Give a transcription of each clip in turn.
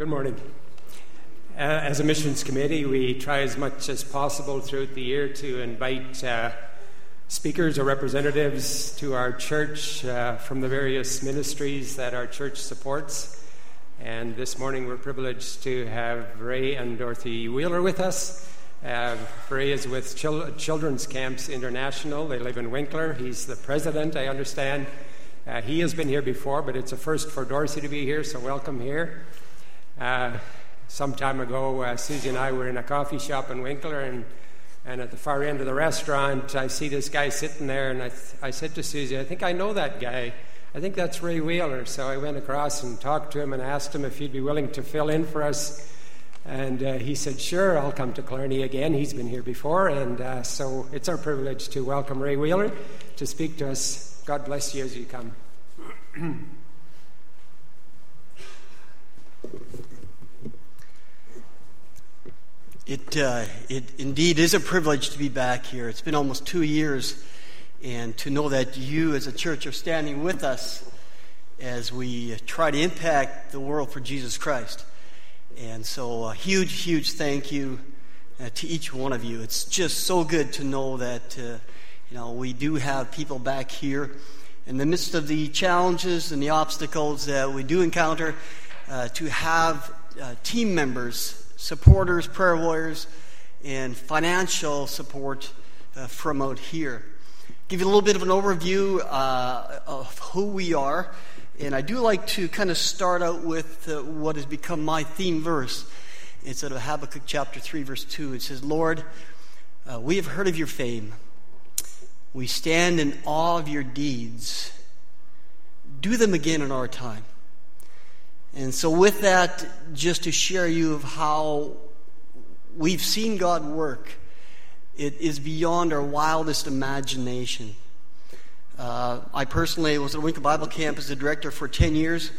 Good morning. Uh, as a missions committee, we try as much as possible throughout the year to invite uh, speakers or representatives to our church uh, from the various ministries that our church supports. And this morning, we're privileged to have Ray and Dorothy Wheeler with us. Uh, Ray is with Chil- Children's Camps International. They live in Winkler. He's the president, I understand. Uh, he has been here before, but it's a first for Dorothy to be here, so welcome here. Uh, some time ago, uh, Susie and I were in a coffee shop in Winkler, and, and at the far end of the restaurant, I see this guy sitting there, and I, th- I said to Susie, I think I know that guy. I think that's Ray Wheeler. So I went across and talked to him and asked him if he'd be willing to fill in for us. And uh, he said, Sure, I'll come to Killarney again. He's been here before. And uh, so it's our privilege to welcome Ray Wheeler to speak to us God bless you as you come. It, uh, it indeed is a privilege to be back here. It's been almost two years, and to know that you as a church are standing with us as we try to impact the world for Jesus Christ. And so, a huge, huge thank you uh, to each one of you. It's just so good to know that uh, you know, we do have people back here in the midst of the challenges and the obstacles that we do encounter uh, to have uh, team members, supporters, prayer warriors, and financial support uh, from out here. Give you a little bit of an overview uh, of who we are. And I do like to kind of start out with uh, what has become my theme verse. It's out of Habakkuk chapter 3, verse 2. It says, Lord, uh, we have heard of your fame we stand in awe of your deeds. Do them again in our time. And so, with that, just to share you of how we've seen God work, it is beyond our wildest imagination. Uh, I personally was at Winkler Bible Camp as the director for 10 years,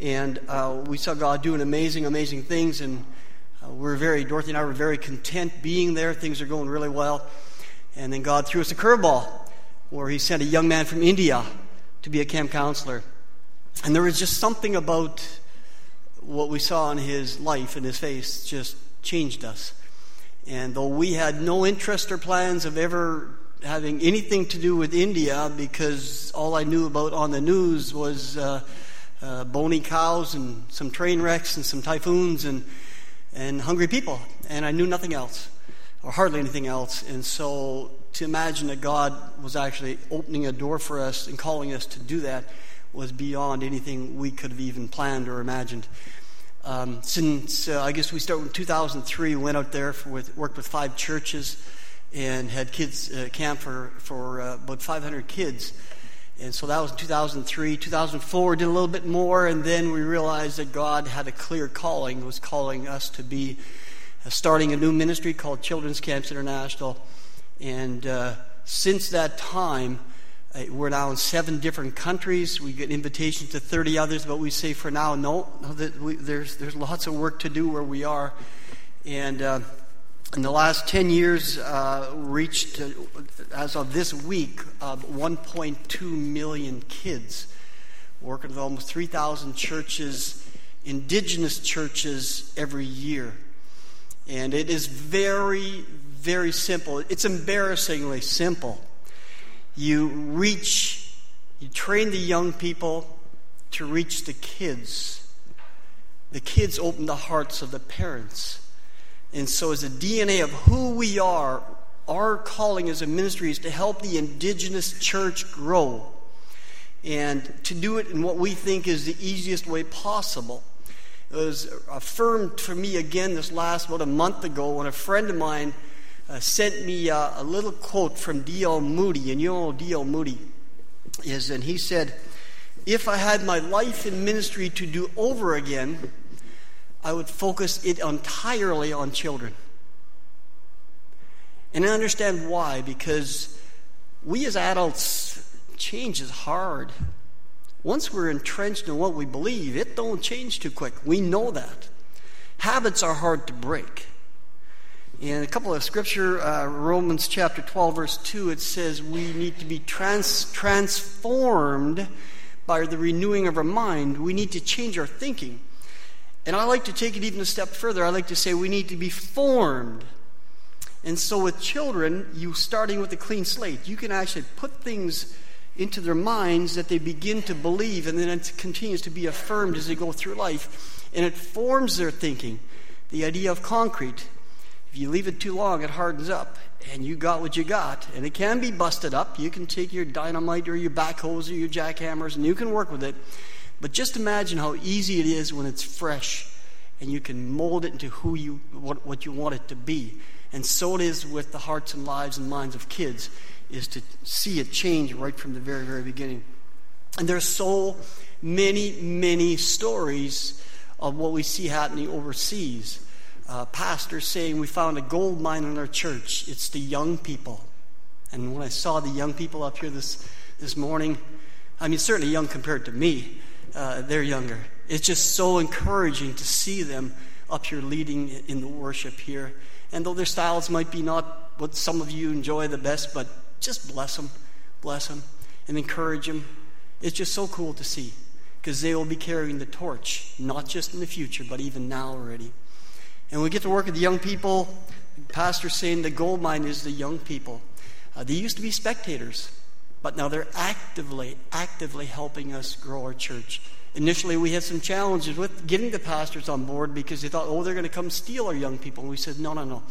and uh, we saw God doing amazing, amazing things, and uh, we're very, Dorothy and I were very content being there. Things are going really well. And then God threw us a curveball where He sent a young man from India to be a camp counselor. And there was just something about what we saw in his life and his face just changed us. And though we had no interest or plans of ever having anything to do with India, because all I knew about on the news was uh, uh, bony cows and some train wrecks and some typhoons and, and hungry people, and I knew nothing else or hardly anything else. And so to imagine that God was actually opening a door for us and calling us to do that was beyond anything we could have even planned or imagined. Um, since uh, I guess we started in 2003, went out there for, with, worked with five churches and had kids uh, camp for, for uh, about 500 kids. And so that was in 2003. 2004, did a little bit more, and then we realized that God had a clear calling, was calling us to be uh, starting a new ministry called Children's Camps International. And uh, since that time, uh, we're now in seven different countries. We get invitations to 30 others, but we say for now, no, no that we, there's, there's lots of work to do where we are. And uh, in the last 10 years, uh, reached, uh, as of this week, 1.2 million kids, working with almost 3,000 churches, indigenous churches every year. And it is very, very simple. It's embarrassingly simple. You reach, you train the young people to reach the kids. The kids open the hearts of the parents. And so, as a DNA of who we are, our calling as a ministry is to help the indigenous church grow and to do it in what we think is the easiest way possible. It was affirmed for me again this last about a month ago when a friend of mine uh, sent me uh, a little quote from D.L. Moody, and you know D.L. Moody is, and he said, If I had my life in ministry to do over again, I would focus it entirely on children. And I understand why, because we as adults, change is hard. Once we're entrenched in what we believe, it don't change too quick. We know that. Habits are hard to break. In a couple of scripture, uh, Romans chapter 12, verse 2, it says we need to be trans- transformed by the renewing of our mind. We need to change our thinking. And I like to take it even a step further. I like to say we need to be formed. And so with children, you starting with a clean slate, you can actually put things into their minds that they begin to believe, and then it continues to be affirmed as they go through life. And it forms their thinking. The idea of concrete, if you leave it too long, it hardens up, and you got what you got. And it can be busted up. You can take your dynamite or your backhoes or your jackhammers, and you can work with it. But just imagine how easy it is when it's fresh, and you can mold it into who you what, what you want it to be. And so it is with the hearts and lives and minds of kids is to see it change right from the very, very beginning. And there's so many, many stories of what we see happening overseas. Uh, pastors saying we found a gold mine in our church. It's the young people. And when I saw the young people up here this, this morning, I mean, certainly young compared to me, uh, they're younger. It's just so encouraging to see them up here leading in the worship here. And though their styles might be not what some of you enjoy the best, but just bless them, bless them, and encourage them. It's just so cool to see because they will be carrying the torch, not just in the future, but even now already. And we get to work with the young people. Pastor saying the gold mine is the young people. Uh, they used to be spectators, but now they're actively, actively helping us grow our church. Initially, we had some challenges with getting the pastors on board because they thought, oh, they're going to come steal our young people. And we said, no, no, no.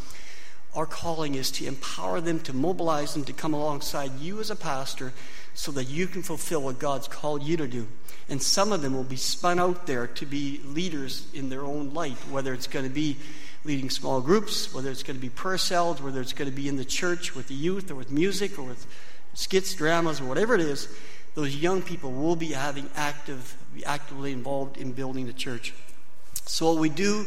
Our calling is to empower them, to mobilize them to come alongside you as a pastor so that you can fulfill what God's called you to do. And some of them will be spun out there to be leaders in their own light, whether it's going to be leading small groups, whether it's going to be prayer cells, whether it's going to be in the church with the youth or with music or with skits, dramas, or whatever it is. Those young people will be having active, be actively involved in building the church. So what we do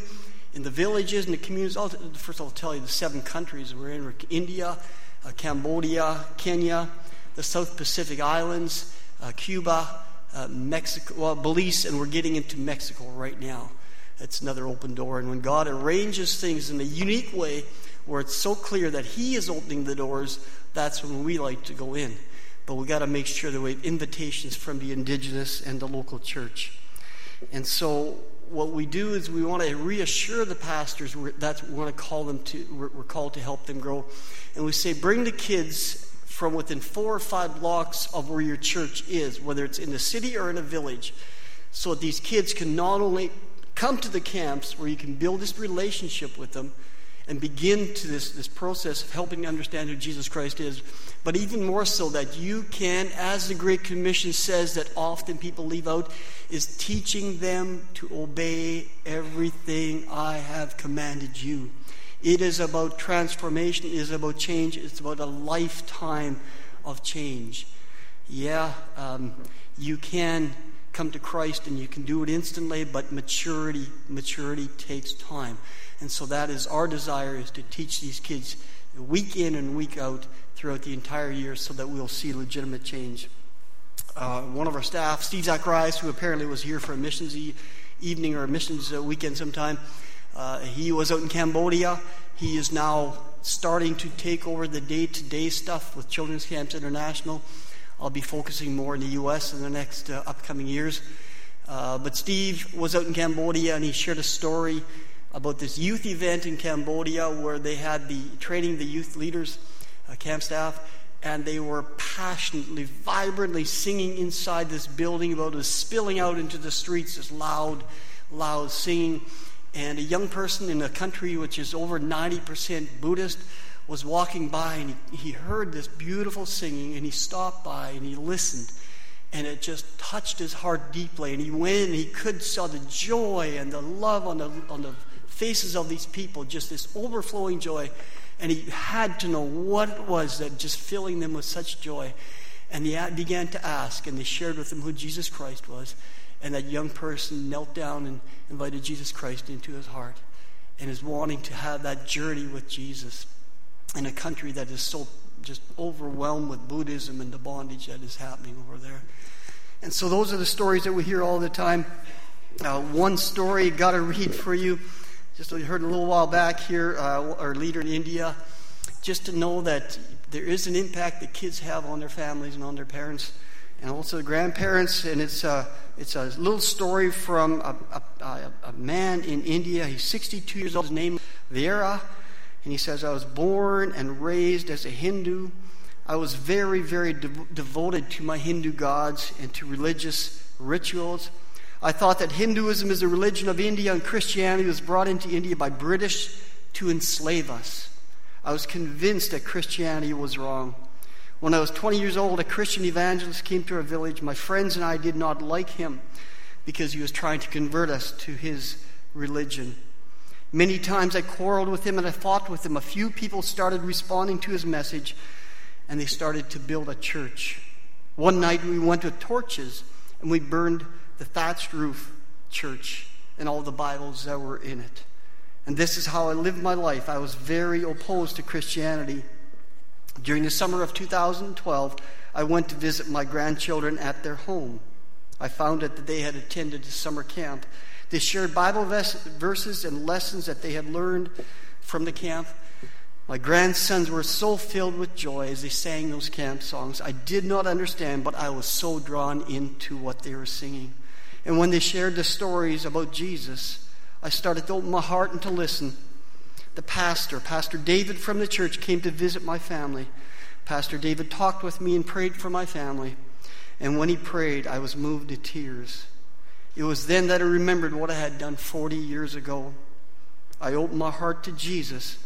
in the villages and the communities. I'll, first, I'll tell you the seven countries we're in India, uh, Cambodia, Kenya, the South Pacific Islands, uh, Cuba, uh, Mexico, well, Belize, and we're getting into Mexico right now. It's another open door. And when God arranges things in a unique way where it's so clear that He is opening the doors, that's when we like to go in. But we got to make sure that we have invitations from the indigenous and the local church. And so what we do is we want to reassure the pastors that we want to call them to we're called to help them grow. And we say bring the kids from within four or five blocks of where your church is whether it's in the city or in a village so these kids can not only come to the camps where you can build this relationship with them and begin to this, this process of helping understand who Jesus Christ is. But even more so, that you can, as the Great Commission says that often people leave out, is teaching them to obey everything I have commanded you. It is about transformation, it is about change, it's about a lifetime of change. Yeah, um, you can come to Christ and you can do it instantly, but maturity, maturity takes time. And so that is our desire is to teach these kids week in and week out throughout the entire year so that we'll see legitimate change. Uh, one of our staff, Steve Zacharias, who apparently was here for a missions e- evening or a missions uh, weekend sometime, uh, he was out in Cambodia. He is now starting to take over the day to day stuff with Children's Camps International. I'll be focusing more in the U.S. in the next uh, upcoming years. Uh, but Steve was out in Cambodia and he shared a story about this youth event in Cambodia where they had the training the youth leaders, uh, camp staff, and they were passionately, vibrantly singing inside this building about it spilling out into the streets, this loud, loud singing. And a young person in a country which is over 90% Buddhist was walking by and he, he heard this beautiful singing and he stopped by and he listened and it just touched his heart deeply and he went and he could saw the joy and the love on the, on the faces of these people, just this overflowing joy. And he had to know what it was that just filling them with such joy. And he began to ask, and they shared with him who Jesus Christ was. And that young person knelt down and invited Jesus Christ into his heart and is wanting to have that journey with Jesus in a country that is so just overwhelmed with Buddhism and the bondage that is happening over there. And so those are the stories that we hear all the time. Uh, one story, got to read for you. Just we heard a little while back here, uh, our leader in India, just to know that there is an impact that kids have on their families and on their parents. and also the grandparents. And it's a, it's a little story from a, a, a man in India. He's 62 years old. His name is Vera. And he says, I was born and raised as a Hindu. I was very, very de- devoted to my Hindu gods and to religious rituals. I thought that Hinduism is the religion of India and Christianity was brought into India by British to enslave us. I was convinced that Christianity was wrong. When I was 20 years old, a Christian evangelist came to our village. My friends and I did not like him because he was trying to convert us to his religion. Many times I quarreled with him and I fought with him. A few people started responding to his message and they started to build a church. One night we went with torches and we burned the thatched roof church and all the Bibles that were in it. And this is how I lived my life. I was very opposed to Christianity. During the summer of 2012, I went to visit my grandchildren at their home. I found out that they had attended a summer camp. They shared Bible verses and lessons that they had learned from the camp. My grandsons were so filled with joy as they sang those camp songs. I did not understand, but I was so drawn into what they were singing. And when they shared the stories about Jesus, I started to open my heart and to listen the pastor, Pastor David from the church, came to visit my family. Pastor David talked with me and prayed for my family. And when he prayed, I was moved to tears. It was then that I remembered what I had done 40 years ago. I opened my heart to Jesus.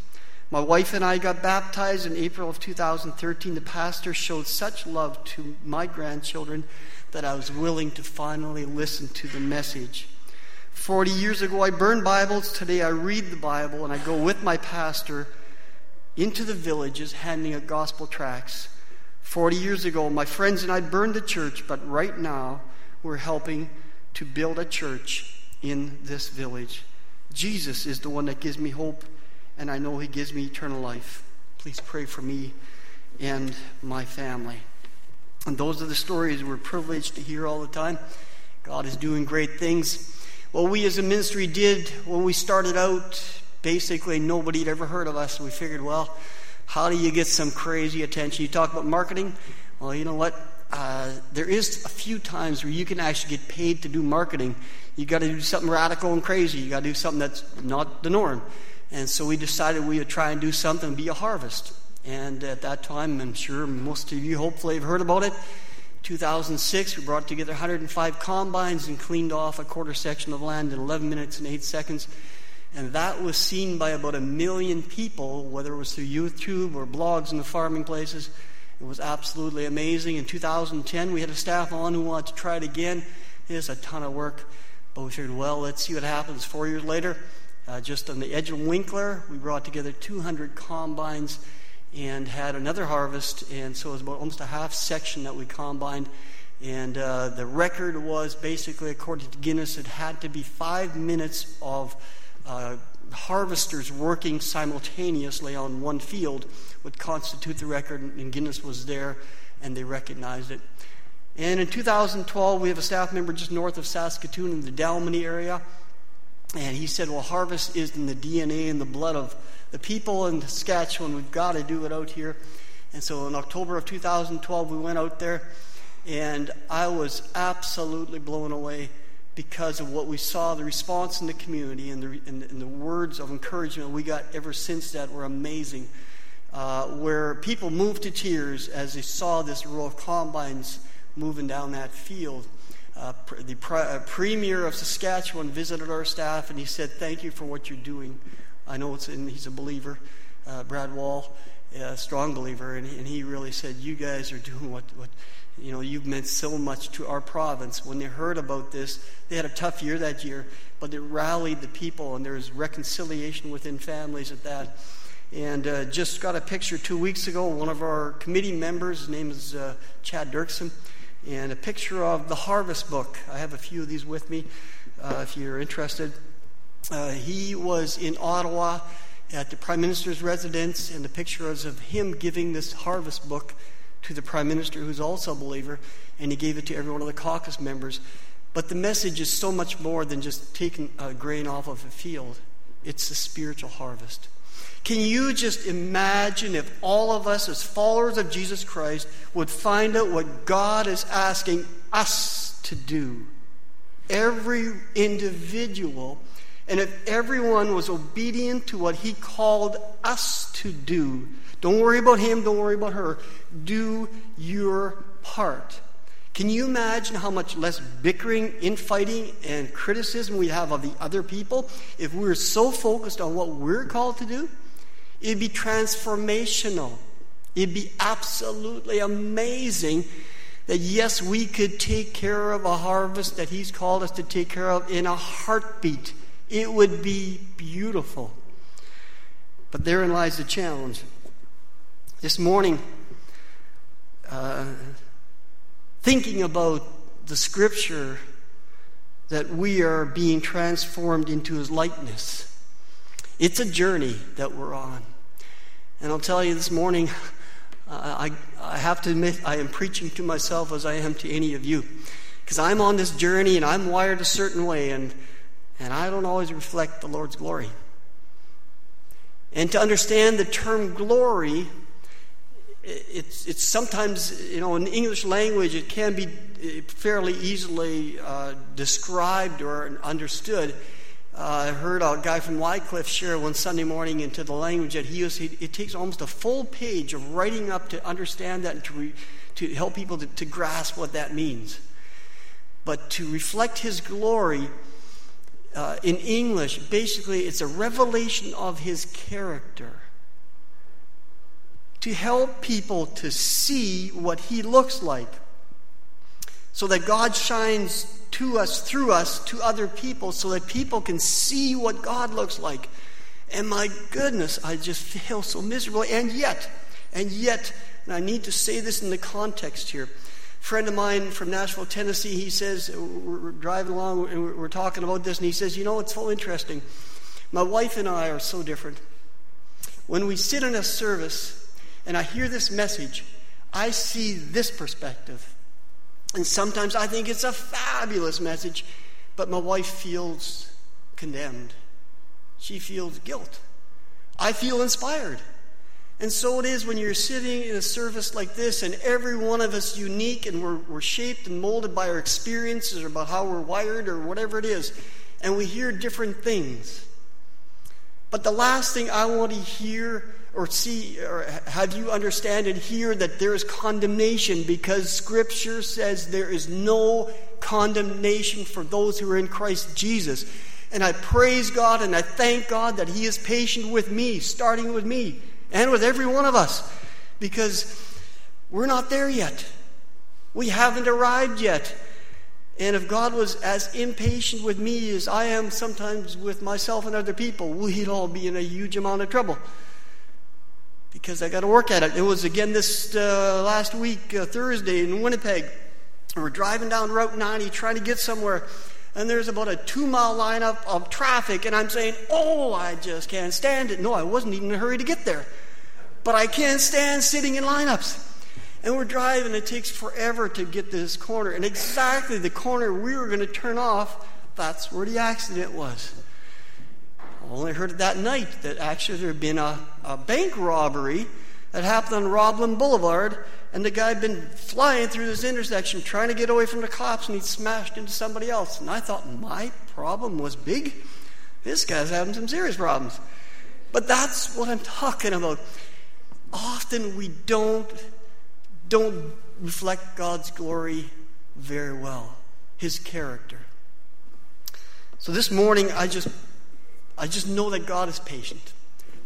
My wife and I got baptized in April of 2013. The pastor showed such love to my grandchildren that I was willing to finally listen to the message. 40 years ago, I burned Bibles. Today, I read the Bible and I go with my pastor into the villages handing out gospel tracts. 40 years ago, my friends and I burned the church, but right now, we're helping to build a church in this village. Jesus is the one that gives me hope, and I know He gives me eternal life. Please pray for me and my family. And those are the stories we're privileged to hear all the time. God is doing great things. What we as a ministry did when we started out, basically nobody had ever heard of us. We figured, well, how do you get some crazy attention? You talk about marketing. Well, you know what? Uh, there is a few times where you can actually get paid to do marketing. You got to do something radical and crazy. You got to do something that's not the norm. And so we decided we would try and do something, be a harvest. And at that time, I'm sure most of you hopefully have heard about it. 2006, we brought together 105 combines and cleaned off a quarter section of land in 11 minutes and 8 seconds. And that was seen by about a million people, whether it was through YouTube or blogs in the farming places. It was absolutely amazing. In 2010, we had a staff on who wanted to try it again. It was a ton of work, but we figured, well, let's see what happens. Four years later, uh, just on the edge of Winkler, we brought together 200 combines and had another harvest, and so it was about almost a half section that we combined. And uh, the record was basically, according to Guinness, it had to be five minutes of uh, harvesters working simultaneously on one field would constitute the record, and Guinness was there, and they recognized it. And in 2012, we have a staff member just north of Saskatoon in the Dalmeny area, and he said, Well, harvest is in the DNA and the blood of the people in Saskatchewan, we've got to do it out here. And so in October of 2012, we went out there, and I was absolutely blown away because of what we saw, the response in the community, and the, and, and the words of encouragement we got ever since that were amazing. Uh, where people moved to tears as they saw this row of combines moving down that field. Uh, the uh, premier of Saskatchewan visited our staff and he said, Thank you for what you're doing. I know it's in, he's a believer, uh, Brad Wall, a strong believer, and, and he really said, You guys are doing what, what, you know, you've meant so much to our province. When they heard about this, they had a tough year that year, but it rallied the people, and there was reconciliation within families at that. And uh, just got a picture two weeks ago. One of our committee members, his name is uh, Chad Dirksen, and a picture of the Harvest Book. I have a few of these with me uh, if you're interested. Uh, he was in Ottawa at the Prime Minister's residence, and the picture is of him giving this harvest book to the Prime Minister, who's also a believer, and he gave it to every one of the caucus members. But the message is so much more than just taking a grain off of a field, it's a spiritual harvest. Can you just imagine if all of us, as followers of Jesus Christ, would find out what God is asking us to do? Every individual, and if everyone was obedient to what He called us to do, don't worry about him, don't worry about her. Do your part. Can you imagine how much less bickering, infighting, and criticism we have of the other people if we were so focused on what we're called to do? It'd be transformational. It'd be absolutely amazing that, yes, we could take care of a harvest that He's called us to take care of in a heartbeat. It would be beautiful. But therein lies the challenge. This morning, uh, thinking about the scripture that we are being transformed into his likeness. It's a journey that we're on. And I'll tell you this morning, I, I have to admit, I am preaching to myself as I am to any of you. Because I'm on this journey and I'm wired a certain way, and, and I don't always reflect the Lord's glory. And to understand the term glory, it's, it's sometimes, you know, in English language, it can be uh, fairly easily uh, described or understood. Uh, I heard a guy from Wycliffe share one Sunday morning into the language that he used. It takes almost a full page of writing up to understand that and to, re, to help people to, to grasp what that means. But to reflect his glory uh, in English, basically, it's a revelation of his character to help people to see what He looks like. So that God shines to us, through us, to other people, so that people can see what God looks like. And my goodness, I just feel so miserable. And yet, and yet, and I need to say this in the context here. Friend of mine from Nashville, Tennessee, he says, we're driving along and we're talking about this, and he says, You know, it's so interesting. My wife and I are so different. When we sit in a service, and I hear this message, I see this perspective. And sometimes I think it's a fabulous message, but my wife feels condemned. She feels guilt. I feel inspired. And so it is when you're sitting in a service like this, and every one of us unique, and we're, we're shaped and molded by our experiences or about how we're wired or whatever it is, and we hear different things. But the last thing I want to hear or see or have you understand and hear that there is condemnation because scripture says there is no condemnation for those who are in Christ Jesus. And I praise God and I thank God that he is patient with me, starting with me and with every one of us because we're not there yet. We haven't arrived yet. And if God was as impatient with me as I am sometimes with myself and other people, we'd all be in a huge amount of trouble because I got to work at it. It was again this uh, last week, uh, Thursday, in Winnipeg. We're driving down Route 90 trying to get somewhere, and there's about a two mile lineup of traffic, and I'm saying, Oh, I just can't stand it. No, I wasn't even in a hurry to get there. But I can't stand sitting in lineups. And we're driving, it takes forever to get this corner. And exactly the corner we were going to turn off, that's where the accident was. I only heard it that night that actually there had been a, a bank robbery that happened on Roblin Boulevard, and the guy had been flying through this intersection trying to get away from the cops, and he'd smashed into somebody else. And I thought my problem was big. This guy's having some serious problems. But that's what I'm talking about. Often we don't don't reflect God's glory very well, His character. So this morning, I just I just know that God is patient.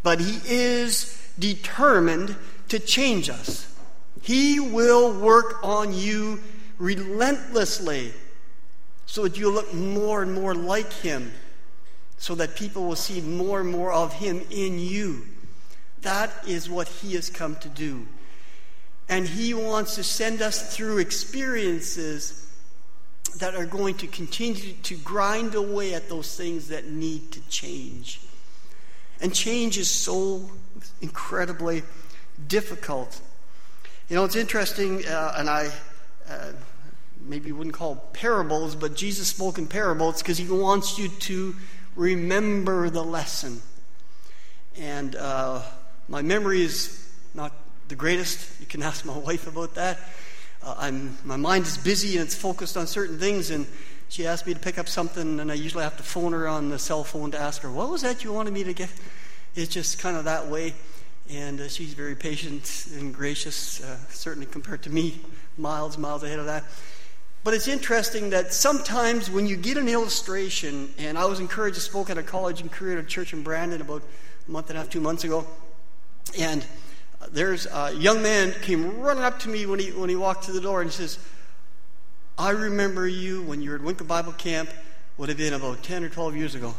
But He is determined to change us. He will work on you relentlessly so that you'll look more and more like Him, so that people will see more and more of Him in you. That is what He has come to do. And He wants to send us through experiences that are going to continue to grind away at those things that need to change. And change is so incredibly difficult. You know, it's interesting, uh, and I uh, maybe wouldn't call parables, but Jesus spoke in parables because he wants you to remember the lesson. And uh, my memory is not the greatest. You can ask my wife about that. Uh, I'm, my mind is busy and it's focused on certain things. And she asked me to pick up something, and I usually have to phone her on the cell phone to ask her, What was that you wanted me to get? It's just kind of that way. And uh, she's very patient and gracious, uh, certainly compared to me, miles, miles ahead of that. But it's interesting that sometimes when you get an illustration, and I was encouraged to spoke at a college and career church in Brandon about a month and a half, two months ago, and uh, there's a young man came running up to me when he when he walked to the door and he says, "I remember you when you were at Winkler Bible Camp. Would have been about ten or twelve years ago."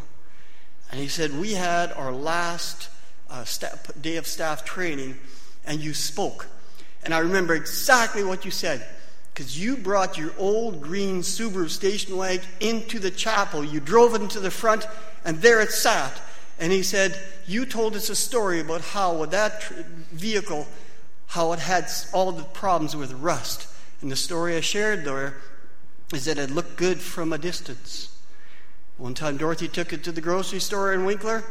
And he said, "We had our last uh, staff, day of staff training, and you spoke, and I remember exactly what you said." because you brought your old green Subaru station wagon into the chapel. You drove it into the front, and there it sat. And he said, You told us a story about how, that vehicle, how it had all the problems with rust. And the story I shared there is that it looked good from a distance. One time, Dorothy took it to the grocery store in Winkler,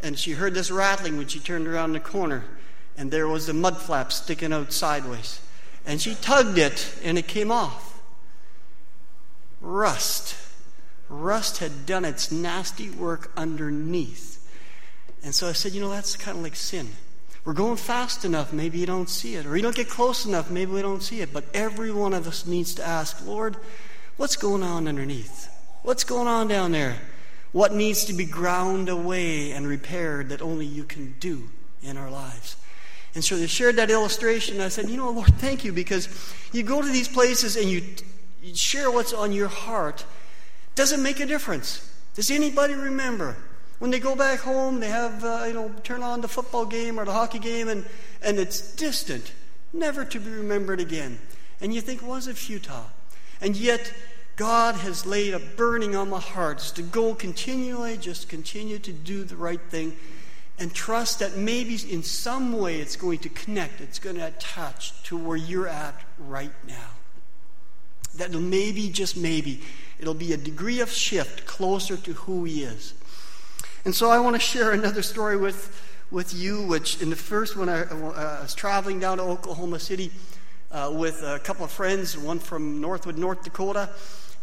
and she heard this rattling when she turned around the corner, and there was the mud flap sticking out sideways and she tugged it and it came off. Rust. Rust had done its nasty work underneath. And so I said, you know, that's kind of like sin. We're going fast enough, maybe you don't see it. Or you don't get close enough, maybe we don't see it. But every one of us needs to ask, Lord, what's going on underneath? What's going on down there? What needs to be ground away and repaired that only you can do in our lives? And so they shared that illustration. I said, You know, Lord, thank you because you go to these places and you, you share what's on your heart. Doesn't make a difference. Does anybody remember? When they go back home, they have, uh, you know, turn on the football game or the hockey game and, and it's distant, never to be remembered again. And you think, was it futile? And yet, God has laid a burning on my heart to go continually, just continue to do the right thing and trust that maybe in some way it's going to connect, it's going to attach to where you're at right now. That maybe, just maybe, it'll be a degree of shift closer to who He is. And so I want to share another story with, with you, which in the first one I, uh, I was traveling down to Oklahoma City uh, with a couple of friends, one from Northwood, North Dakota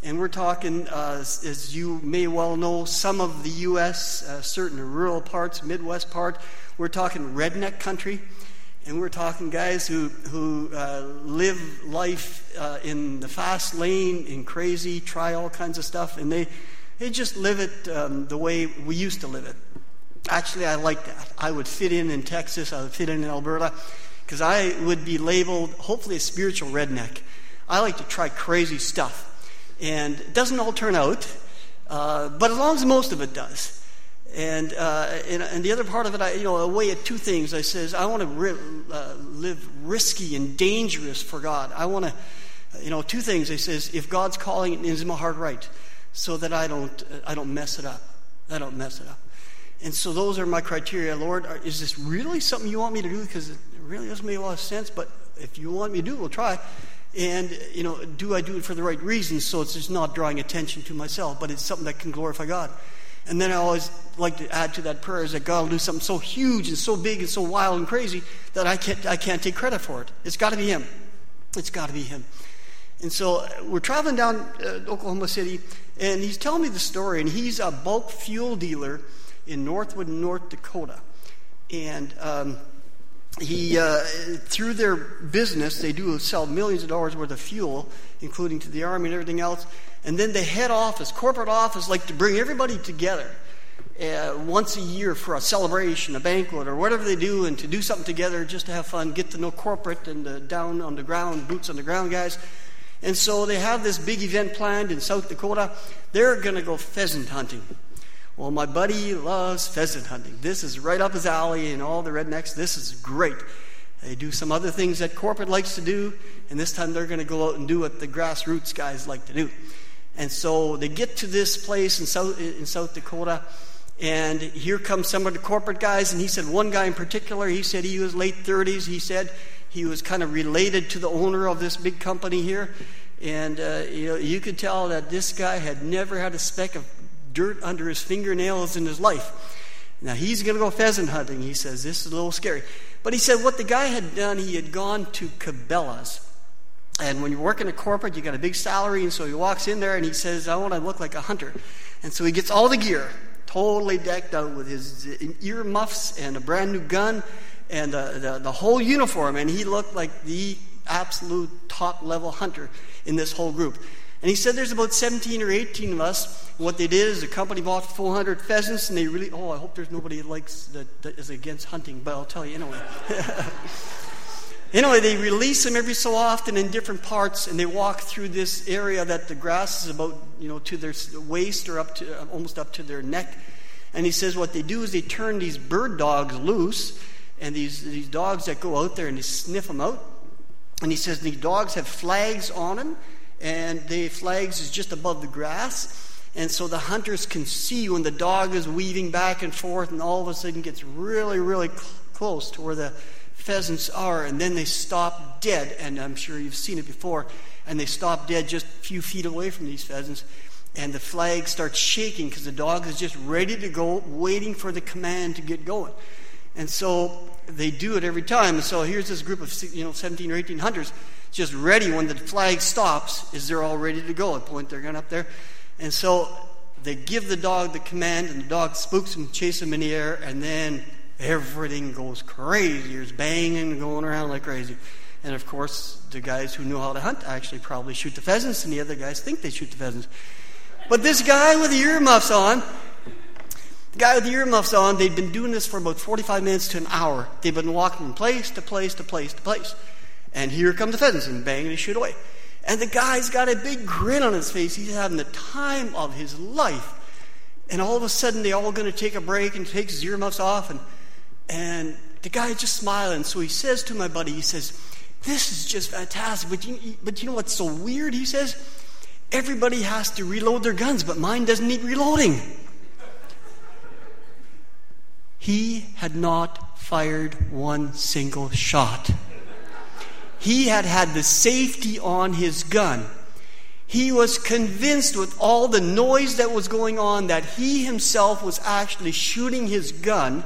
and we're talking, uh, as you may well know, some of the U.S., uh, certain rural parts, Midwest part. We're talking redneck country. And we're talking guys who, who uh, live life uh, in the fast lane, in crazy, try all kinds of stuff. And they, they just live it um, the way we used to live it. Actually, I like that. I would fit in in Texas, I would fit in in Alberta, because I would be labeled, hopefully, a spiritual redneck. I like to try crazy stuff. And it doesn't all turn out, uh, but as long as most of it does. And, uh, and, and, the other part of it, I, you know, I weigh at two things. I says, I want to ri- uh, live risky and dangerous for God. I want to, you know, two things. I says, if God's calling, is my heart right? So that I don't, uh, I don't mess it up. I don't mess it up. And so those are my criteria. Lord, is this really something you want me to do? Because it really doesn't make a lot of sense, but if you want me to do it, we'll try. And, you know, do I do it for the right reasons so it's just not drawing attention to myself, but it's something that can glorify God? And then I always like to add to that prayer is that God will do something so huge and so big and so wild and crazy that I can't, I can't take credit for it. It's got to be Him. It's got to be Him. And so we're traveling down uh, Oklahoma City, and he's telling me the story, and he's a bulk fuel dealer in Northwood, North Dakota. And um, he, uh, through their business, they do sell millions of dollars worth of fuel, including to the army and everything else. And then the head office, corporate office, like to bring everybody together uh, once a year for a celebration, a banquet, or whatever they do, and to do something together just to have fun, get to know corporate and the down on the ground, boots on the ground guys. And so they have this big event planned in South Dakota. They're going to go pheasant hunting. Well, my buddy loves pheasant hunting. This is right up his alley, and all the rednecks, this is great. They do some other things that corporate likes to do, and this time they're going to go out and do what the grassroots guys like to do. And so they get to this place in South, in South Dakota, and here comes some of the corporate guys. And he said, one guy in particular, he said he was late 30s. He said he was kind of related to the owner of this big company here. And uh, you, know, you could tell that this guy had never had a speck of dirt under his fingernails in his life. Now he's going to go pheasant hunting. He says, This is a little scary. But he said what the guy had done, he had gone to Cabela's. And when you're working at corporate, you got a big salary, and so he walks in there and he says, I want to look like a hunter. And so he gets all the gear, totally decked out with his ear muffs and a brand new gun and the, the, the whole uniform. And he looked like the absolute top level hunter in this whole group. And he said there's about 17 or 18 of us. What they did is the company bought 400 pheasants, and they really, oh, I hope there's nobody that likes that, that is against hunting, but I'll tell you anyway. anyway, they release them every so often in different parts, and they walk through this area that the grass is about, you know, to their waist or up to almost up to their neck. And he says what they do is they turn these bird dogs loose, and these these dogs that go out there and they sniff them out. And he says the dogs have flags on them and the flags is just above the grass. And so the hunters can see when the dog is weaving back and forth and all of a sudden gets really, really cl- close to where the pheasants are. And then they stop dead. And I'm sure you've seen it before. And they stop dead just a few feet away from these pheasants. And the flag starts shaking because the dog is just ready to go, waiting for the command to get going. And so they do it every time. And so here's this group of you know 17 or 18 hunters just ready when the flag stops, is they're all ready to go. At point their gun up there. And so they give the dog the command, and the dog spooks him, chases him in the air, and then everything goes crazy. There's banging and going around like crazy. And of course, the guys who know how to hunt actually probably shoot the pheasants, and the other guys think they shoot the pheasants. But this guy with the earmuffs on, guy with the earmuffs on, they'd been doing this for about 45 minutes to an hour. They've been walking from place to place to place to place. And here come the pheasants, and bang, they shoot away. And the guy's got a big grin on his face. He's having the time of his life. And all of a sudden, they're all going to take a break and take his earmuffs off. And, and the guy's just smiling. So he says to my buddy, he says, This is just fantastic. But you, but you know what's so weird? He says, Everybody has to reload their guns, but mine doesn't need reloading. He had not fired one single shot. He had had the safety on his gun. He was convinced with all the noise that was going on that he himself was actually shooting his gun,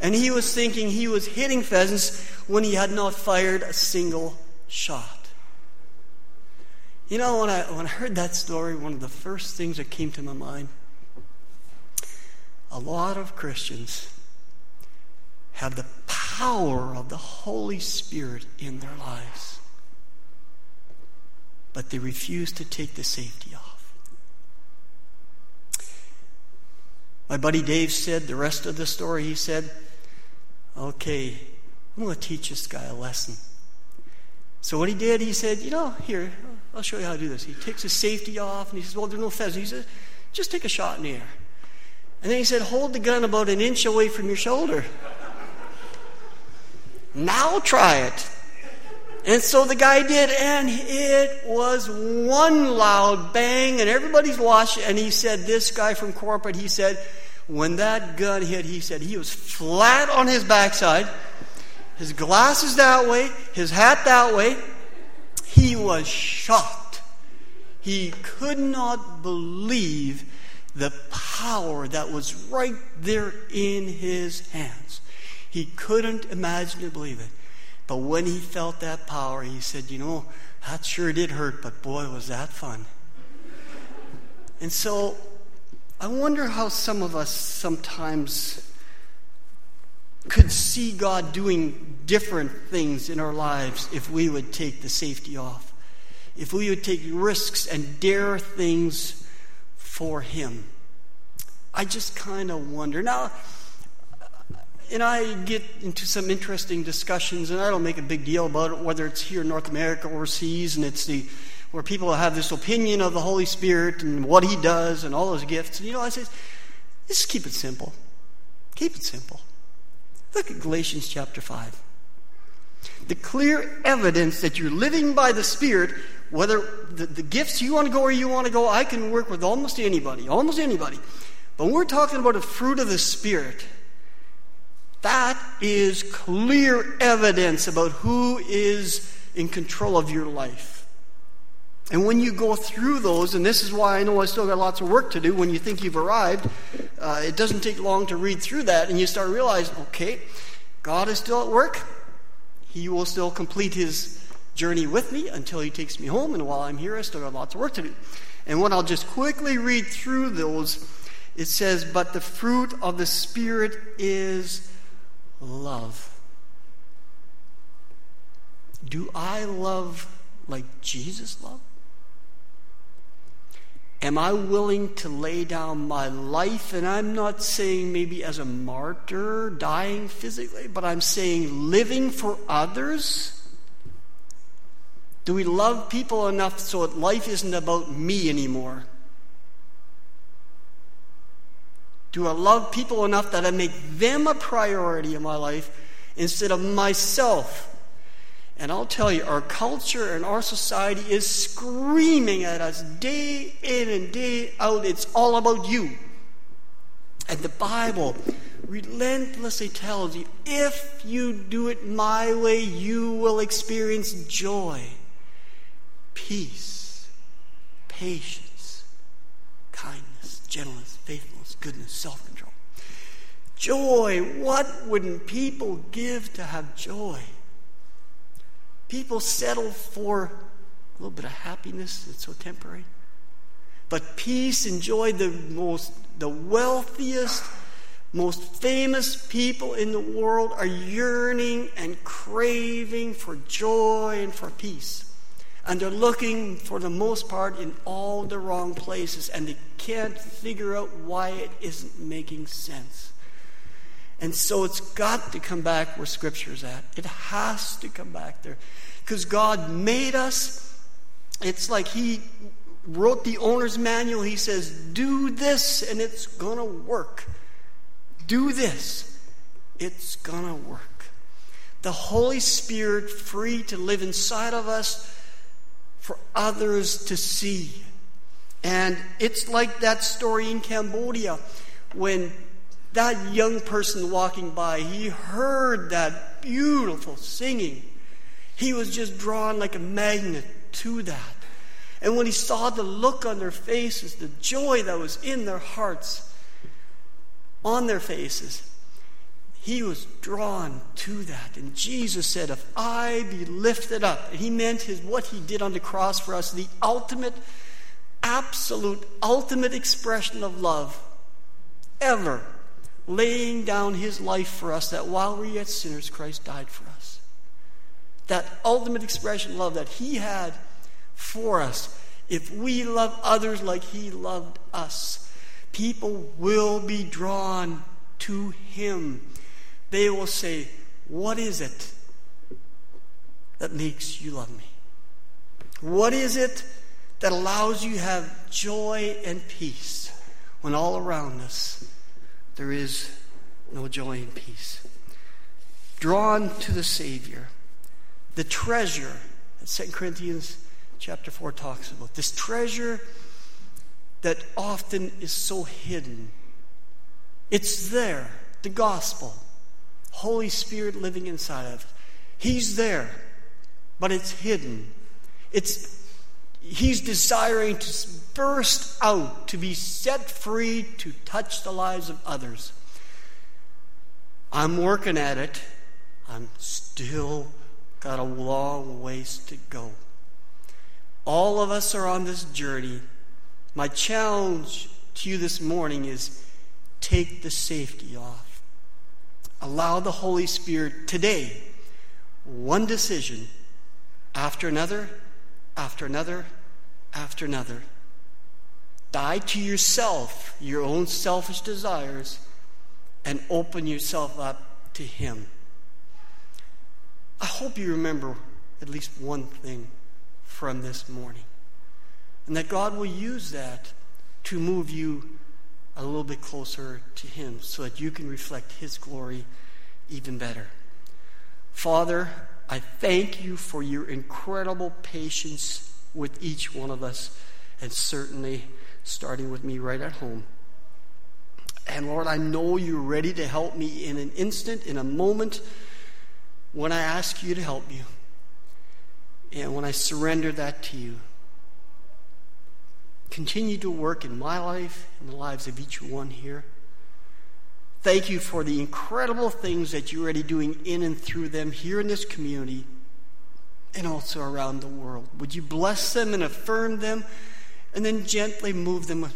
and he was thinking he was hitting pheasants when he had not fired a single shot. You know, when I, when I heard that story, one of the first things that came to my mind a lot of Christians have the power of the Holy Spirit in their lives. But they refuse to take the safety off. My buddy Dave said the rest of the story, he said, Okay, I'm going to teach this guy a lesson. So what he did, he said, You know, here, I'll show you how to do this. He takes his safety off and he says, Well, there's no pheasant. He says, Just take a shot in the air. And then he said, Hold the gun about an inch away from your shoulder. Now try it. And so the guy did, and it was one loud bang, and everybody's watching. And he said, This guy from corporate, he said, when that gun hit, he said he was flat on his backside, his glasses that way, his hat that way. He was shocked. He could not believe the power that was right there in his hands. He couldn't imagine to believe it. But when he felt that power, he said, You know, that sure did hurt, but boy, was that fun. And so I wonder how some of us sometimes could see God doing different things in our lives if we would take the safety off, if we would take risks and dare things for Him. I just kind of wonder. Now, and I get into some interesting discussions, and I don't make a big deal about it, whether it's here in North America or overseas, and it's the where people have this opinion of the Holy Spirit and what He does and all His gifts. And you know, I say, just keep it simple. Keep it simple. Look at Galatians chapter five. The clear evidence that you're living by the Spirit, whether the, the gifts you want to go where you want to go, I can work with almost anybody, almost anybody. But when we're talking about a fruit of the Spirit, that is clear evidence about who is in control of your life. And when you go through those, and this is why I know I still got lots of work to do, when you think you've arrived, uh, it doesn't take long to read through that, and you start realizing, okay, God is still at work. He will still complete his journey with me until he takes me home, and while I'm here, I still got lots of work to do. And when I'll just quickly read through those, it says, But the fruit of the Spirit is love. Do I love like Jesus loved? Am I willing to lay down my life? And I'm not saying maybe as a martyr, dying physically, but I'm saying living for others. Do we love people enough so that life isn't about me anymore? Do I love people enough that I make them a priority in my life instead of myself? And I'll tell you, our culture and our society is screaming at us day in and day out. It's all about you. And the Bible relentlessly tells you if you do it my way, you will experience joy, peace, patience, gentleness, faithfulness, goodness, self control. Joy. What wouldn't people give to have joy? People settle for a little bit of happiness that's so temporary. But peace and joy, the most, the wealthiest, most famous people in the world are yearning and craving for joy and for peace. And they're looking, for the most part, in all the wrong places, and they can't figure out why it isn't making sense. And so it's got to come back where Scripture's at. It has to come back there. Because God made us. It's like He wrote the owner's manual. He says, Do this, and it's going to work. Do this, it's going to work. The Holy Spirit free to live inside of us for others to see. And it's like that story in Cambodia when that young person walking by, he heard that beautiful singing. He was just drawn like a magnet to that. And when he saw the look on their faces, the joy that was in their hearts, on their faces, he was drawn to that. And Jesus said, If I be lifted up, and he meant his what he did on the cross for us, the ultimate, absolute, ultimate expression of love ever laying down his life for us that while we were yet sinners, Christ died for us. That ultimate expression of love that he had for us. If we love others like he loved us, people will be drawn to him. They will say, What is it that makes you love me? What is it that allows you to have joy and peace when all around us there is no joy and peace. Drawn to the Savior, the treasure that 2 Corinthians chapter 4 talks about, this treasure that often is so hidden. It's there, the gospel, Holy Spirit living inside of it. He's there, but it's hidden. It's He's desiring to burst out, to be set free, to touch the lives of others. I'm working at it. I'm still got a long ways to go. All of us are on this journey. My challenge to you this morning is take the safety off. Allow the Holy Spirit today, one decision after another, after another, after another. Die to yourself, your own selfish desires, and open yourself up to Him. I hope you remember at least one thing from this morning, and that God will use that to move you a little bit closer to Him so that you can reflect His glory even better. Father, I thank you for your incredible patience with each one of us, and certainly starting with me right at home. And Lord, I know you're ready to help me in an instant, in a moment, when I ask you to help you. And when I surrender that to you, continue to work in my life and the lives of each one here. Thank you for the incredible things that you're already doing in and through them here in this community and also around the world. Would you bless them and affirm them and then gently move them a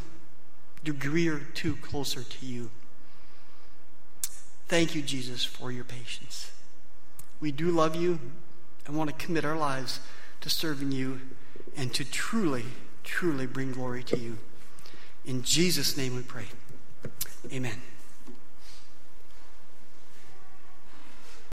degree or two closer to you? Thank you, Jesus, for your patience. We do love you and want to commit our lives to serving you and to truly, truly bring glory to you. In Jesus' name we pray. Amen.